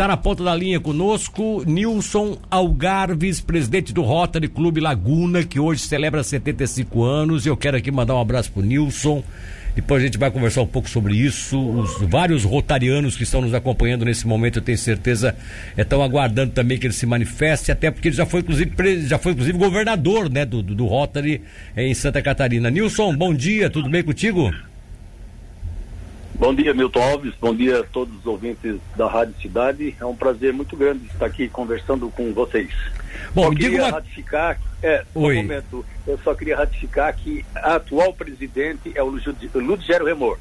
Está na ponta da linha conosco Nilson Algarves, presidente do Rotary Clube Laguna, que hoje celebra 75 anos. Eu quero aqui mandar um abraço pro Nilson. Depois a gente vai conversar um pouco sobre isso. Os vários rotarianos que estão nos acompanhando nesse momento, eu tenho certeza, estão aguardando também que ele se manifeste, até porque ele já foi, inclusive, já foi, inclusive governador né, do, do, do Rotary eh, em Santa Catarina. Nilson, bom dia, tudo bem contigo? Bom dia, Milton Alves. Bom dia a todos os ouvintes da Rádio Cidade. É um prazer muito grande estar aqui conversando com vocês. Bom, eu queria uma... ratificar, é, Oi. um momento, eu só queria ratificar que a atual presidente é o Ludgero Remor,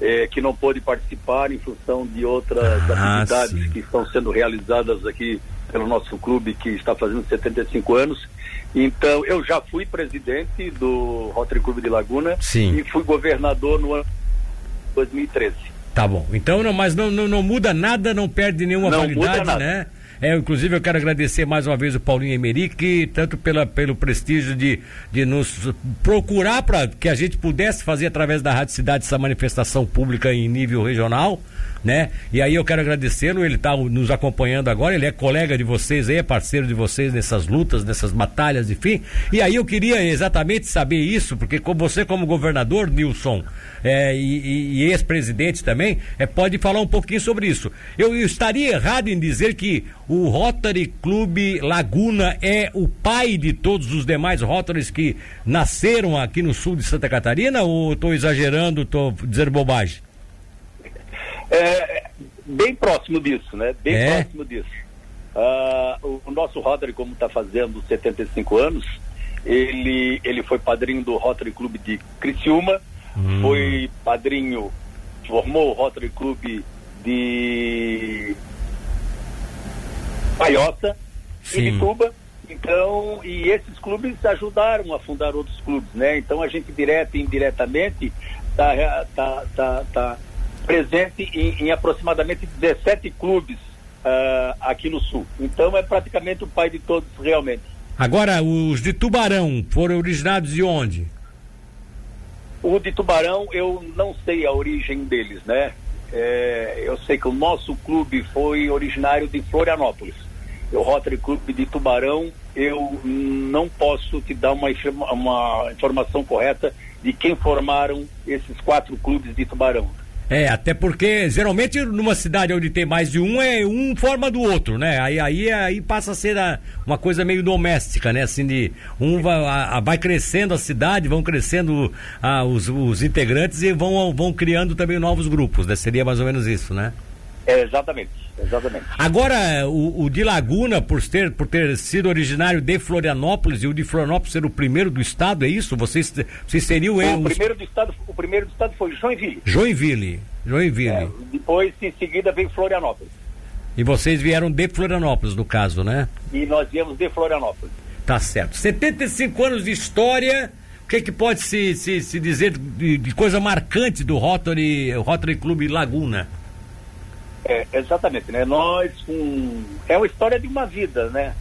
é, que não pôde participar em função de outras ah, atividades sim. que estão sendo realizadas aqui pelo nosso clube que está fazendo 75 anos. Então, eu já fui presidente do Rotary Clube de Laguna sim. e fui governador no ano 2013. Tá bom. Então, não, mas não, não, não muda nada, não perde nenhuma não validade, né? É, inclusive eu quero agradecer mais uma vez o Paulinho Emerick, tanto pela, pelo prestígio de, de nos procurar para que a gente pudesse fazer através da Rádio Cidade essa manifestação pública em nível regional né? E aí eu quero agradecê-lo, ele está nos acompanhando agora, ele é colega de vocês aí, é parceiro de vocês nessas lutas, nessas batalhas, enfim. E aí eu queria exatamente saber isso, porque você como governador, Nilson, é, e, e ex-presidente também, é, pode falar um pouquinho sobre isso. Eu, eu estaria errado em dizer que o Rotary Clube Laguna é o pai de todos os demais Rotarys que nasceram aqui no sul de Santa Catarina, ou estou exagerando, estou dizendo bobagem? É, bem próximo disso, né? Bem é? próximo disso. Uh, o, nosso Rotary, como está fazendo 75 anos, ele, ele foi padrinho do Rotary Clube de Criciúma, hum. foi padrinho, formou o Rotary Clube de Paiota e de Cuba. Então, e esses clubes ajudaram a fundar outros clubes, né? Então a gente direto e indiretamente tá, tá, tá, tá presente em, em aproximadamente 17 clubes uh, aqui no Sul. Então é praticamente o pai de todos realmente. Agora, os de Tubarão foram originados de onde? O de Tubarão, eu não sei a origem deles, né? É, eu sei que o nosso clube foi originário de Florianópolis. O Rotary Clube de Tubarão, eu não posso te dar uma, uma informação correta de quem formaram esses quatro clubes de Tubarão. É, até porque geralmente numa cidade onde tem mais de um, é um forma do outro, né? Aí, aí, aí passa a ser a, uma coisa meio doméstica, né? Assim, de um vai, a, vai crescendo a cidade, vão crescendo a, os, os integrantes e vão, vão criando também novos grupos, né? Seria mais ou menos isso, né? É, exatamente, exatamente. Agora, o, o, de Laguna, por ter, por ter sido originário de Florianópolis e o de Florianópolis ser o primeiro do estado, é isso? Vocês, vocês seriam... O, os... primeiro do estado, o primeiro do estado foi Joinville. Joinville, Joinville. É, depois, em seguida, veio Florianópolis. E vocês vieram de Florianópolis, no caso, né? E nós viemos de Florianópolis. Tá certo. 75 anos de história... O que, é que pode se, se, se dizer de, de coisa marcante do Rotary, Rotary Clube Laguna? É, exatamente, né? Nós, um, é uma história de uma vida, né?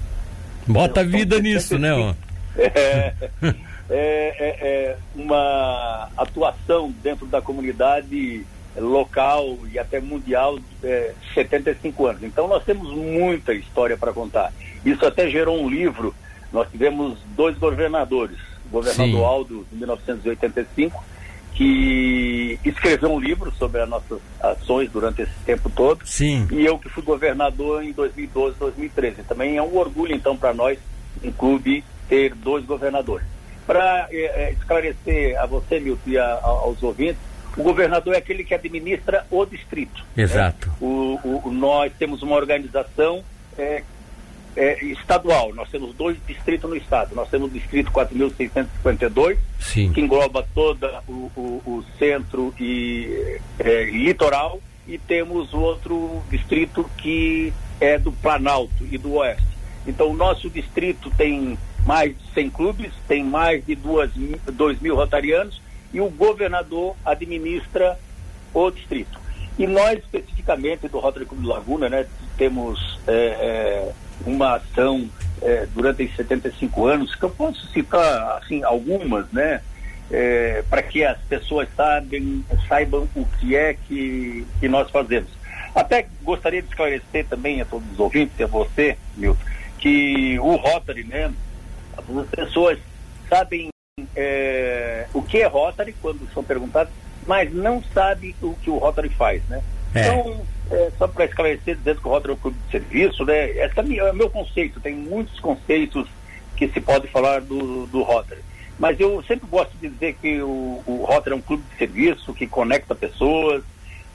Bota vida nisso, né? Ó. É, é, é, é, uma atuação dentro da comunidade local e até mundial é, 75 anos. Então nós temos muita história para contar. Isso até gerou um livro. Nós tivemos dois governadores, o governador Sim. Aldo, em 1985, que escreveu um livro sobre as nossas ações durante esse tempo todo. Sim. E eu que fui governador em 2012, 2013. Também é um orgulho, então, para nós, um clube, ter dois governadores. Para é, é, esclarecer a você, Milton, e a, a, aos ouvintes, o governador é aquele que administra o distrito. Né? Exato. Né? O, o, nós temos uma organização é, é, estadual. Nós temos dois distritos no estado. Nós temos o distrito 4.652, que engloba todo o, o, o, centro e é, litoral, e temos outro distrito que é do Planalto e do Oeste. Então, o nosso distrito tem mais de 100 clubes, tem mais de 2 mil rotarianos, e o governador administra o distrito. E nós, especificamente do Rotary Clube Laguna, né, temos é, é, uma ação é, durante esses 75 anos, que eu posso citar assim, algumas, né? É, para que as pessoas sabem, saibam o que é que, que nós fazemos. Até gostaria de esclarecer também a todos os ouvintes e a você, Milton, que o Rotary, né, as pessoas sabem é, o que é Rotary quando são perguntadas, mas não sabem o que o Rotary faz, né? É. Então, é, só para esclarecer, dizendo que o Rotary é um clube de serviço, né? Esse é o meu conceito, tem muitos conceitos que se pode falar do, do Rotary. Mas eu sempre gosto de dizer que o, o Rotary é um clube de serviço que conecta pessoas,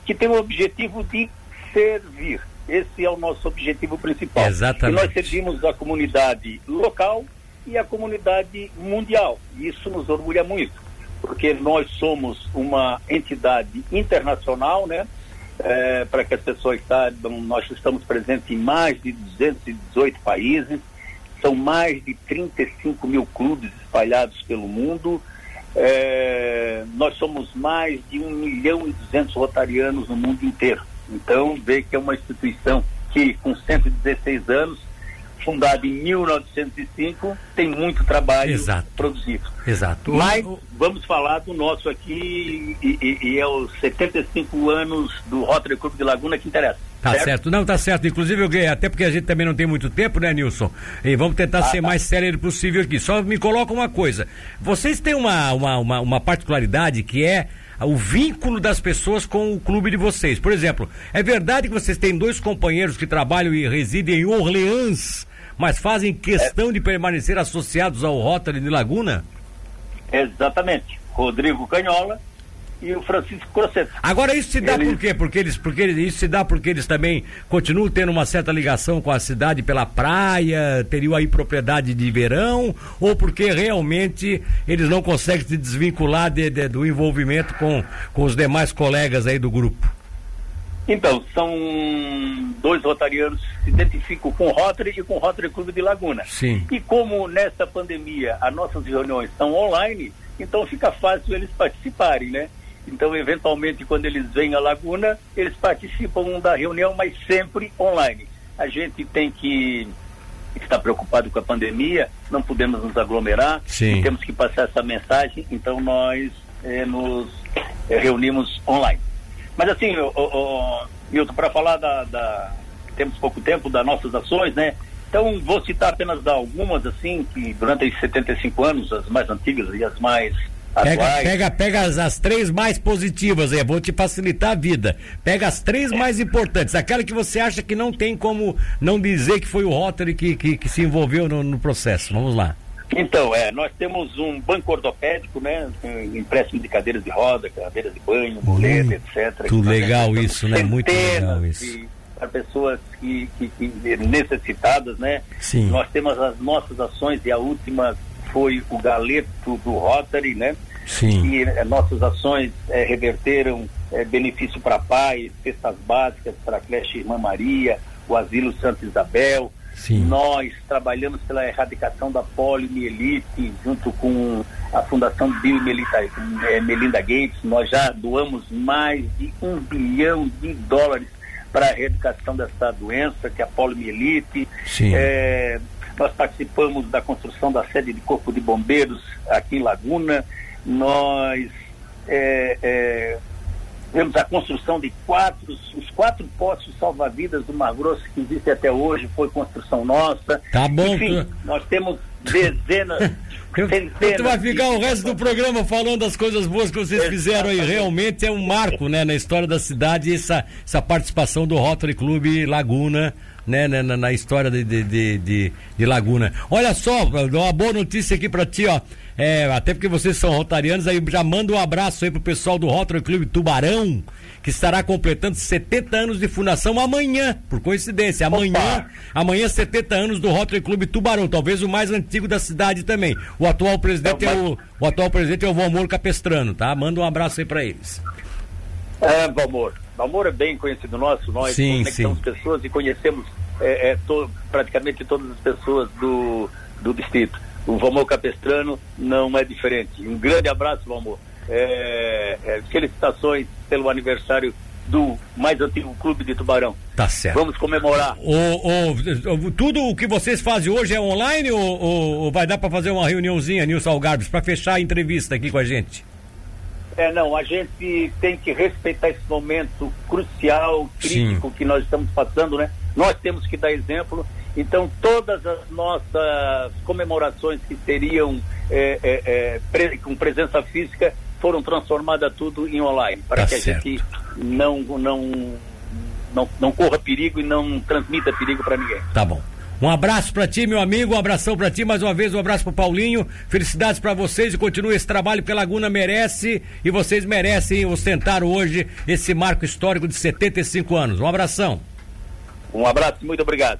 que tem o objetivo de servir. Esse é o nosso objetivo principal. Exatamente. E nós servimos a comunidade local e a comunidade mundial. E isso nos orgulha muito, porque nós somos uma entidade internacional, né? É, para que as pessoas saibam, nós estamos presentes em mais de 218 países, são mais de 35 mil clubes espalhados pelo mundo. É, nós somos mais de 1 milhão e 200 rotarianos no mundo inteiro. Então, vê que é uma instituição que, com 116 anos, fundada em 1905, tem muito trabalho Exato. produzido. Exato. Mas vamos falar do nosso aqui, e, e, e é os 75 anos do Rotary Clube de Laguna que interessa. Tá certo? certo? Não, tá certo. Inclusive, eu, até porque a gente também não tem muito tempo, né, Nilson? E vamos tentar ah, ser tá. mais sério possível aqui. Só me coloca uma coisa. Vocês têm uma, uma, uma, uma particularidade que é o vínculo das pessoas com o clube de vocês. Por exemplo, é verdade que vocês têm dois companheiros que trabalham e residem em Orleans, mas fazem questão é. de permanecer associados ao Rotary de Laguna? Exatamente. Rodrigo Canhola e o Francisco Crosseto. Agora isso se dá eles... por quê? Porque eles, porque isso se dá porque eles também continuam tendo uma certa ligação com a cidade pela praia, teriam aí propriedade de verão, ou porque realmente eles não conseguem se desvincular de, de, do envolvimento com, com os demais colegas aí do grupo? Então, são dois rotarianos que se identificam com o Rotary e com o Rotary Clube de Laguna. Sim. E como nessa pandemia as nossas reuniões são online, então fica fácil eles participarem, né? Então, eventualmente, quando eles vêm à Laguna, eles participam da reunião, mas sempre online. A gente tem que estar preocupado com a pandemia, não podemos nos aglomerar, temos que passar essa mensagem, então nós eh, nos eh, reunimos online. Mas assim, o, o, Milton, para falar da, da, Temos pouco tempo das nossas ações, né? Então, vou citar apenas algumas, assim, que durante os 75 anos, as mais antigas e as mais Pega, pega, pega as, as, três mais positivas aí, vou te facilitar a vida. Pega as três mais importantes, aquela que você acha que não tem como não dizer que foi o Rotary que, que, que se envolveu no, no, processo. Vamos lá. Então, é, nós temos um banco ortopédico, né? Empréstimo de cadeiras de roda, cadeiras de banho, muleta, etc. Muito legal isso, né? Muito legal isso. Para pessoas que, que, que, necessitadas, né? Sim. Nós temos as nossas ações e a última foi o galeto do Rotary, né? Sim. E eh, nossas ações eh, reverteram eh, benefício para pais, cestas básicas para a creche Irmã Maria, o Asilo Santa Isabel. Sim. Nós trabalhamos pela erradicação da poliomielite junto com a Fundação Bill e Melinda, Melinda Gates. Nós já doamos mais de um bilhão de dólares para a erradicação dessa doença, que é a poliomielite. Sim. É, nós participamos da construção da sede de Corpo de Bombeiros aqui em Laguna. Nós é, é, temos a construção de quatro, os quatro postos salva-vidas do Mar Grosso que existem até hoje, foi construção nossa. Tá bom. Enfim, nós temos dezenas. Tu vai ficar o resto do programa falando das coisas boas que vocês fizeram aí. Realmente é um marco, né, na história da cidade essa, essa participação do Rotary Clube Laguna né, na, na história de, de, de, de, Laguna. Olha só, uma boa notícia aqui para ti, ó. É, até porque vocês são rotarianos, aí já manda um abraço aí pro pessoal do Rotary Clube Tubarão, que estará completando 70 anos de fundação amanhã, por coincidência. Amanhã, Opa. amanhã 70 anos do Rotary Clube Tubarão, talvez o mais antigo da cidade também. O atual presidente é, o, o atual presidente é o Valmor Capestrano, tá? Manda um abraço aí para eles. É, Valmor. Valmor é bem conhecido nosso, nós sim, conectamos sim. pessoas e conhecemos é, é, to, praticamente todas as pessoas do, do distrito. O Valmor Capestrano não é diferente. Um grande abraço, Valmor. É, é, felicitações pelo aniversário do mais antigo clube de Tubarão. Tá certo. Vamos comemorar. O, o, tudo o que vocês fazem hoje é online ou, ou, ou vai dar para fazer uma reuniãozinha, Nilson Algarbes, para fechar a entrevista aqui com a gente? É, não, a gente tem que respeitar esse momento crucial, crítico Sim. que nós estamos passando, né? Nós temos que dar exemplo. Então, todas as nossas comemorações que seriam é, é, é, pre com presença física foram transformadas tudo em online, para tá que certo. a gente não, não, não, não corra perigo e não transmita perigo para ninguém. Tá bom. Um abraço para ti, meu amigo, um abração para ti, mais uma vez um abraço pro Paulinho. Felicidades para vocês e continue esse trabalho que a Laguna merece e vocês merecem ostentar hoje esse marco histórico de 75 anos. Um abração. Um abraço, muito obrigado.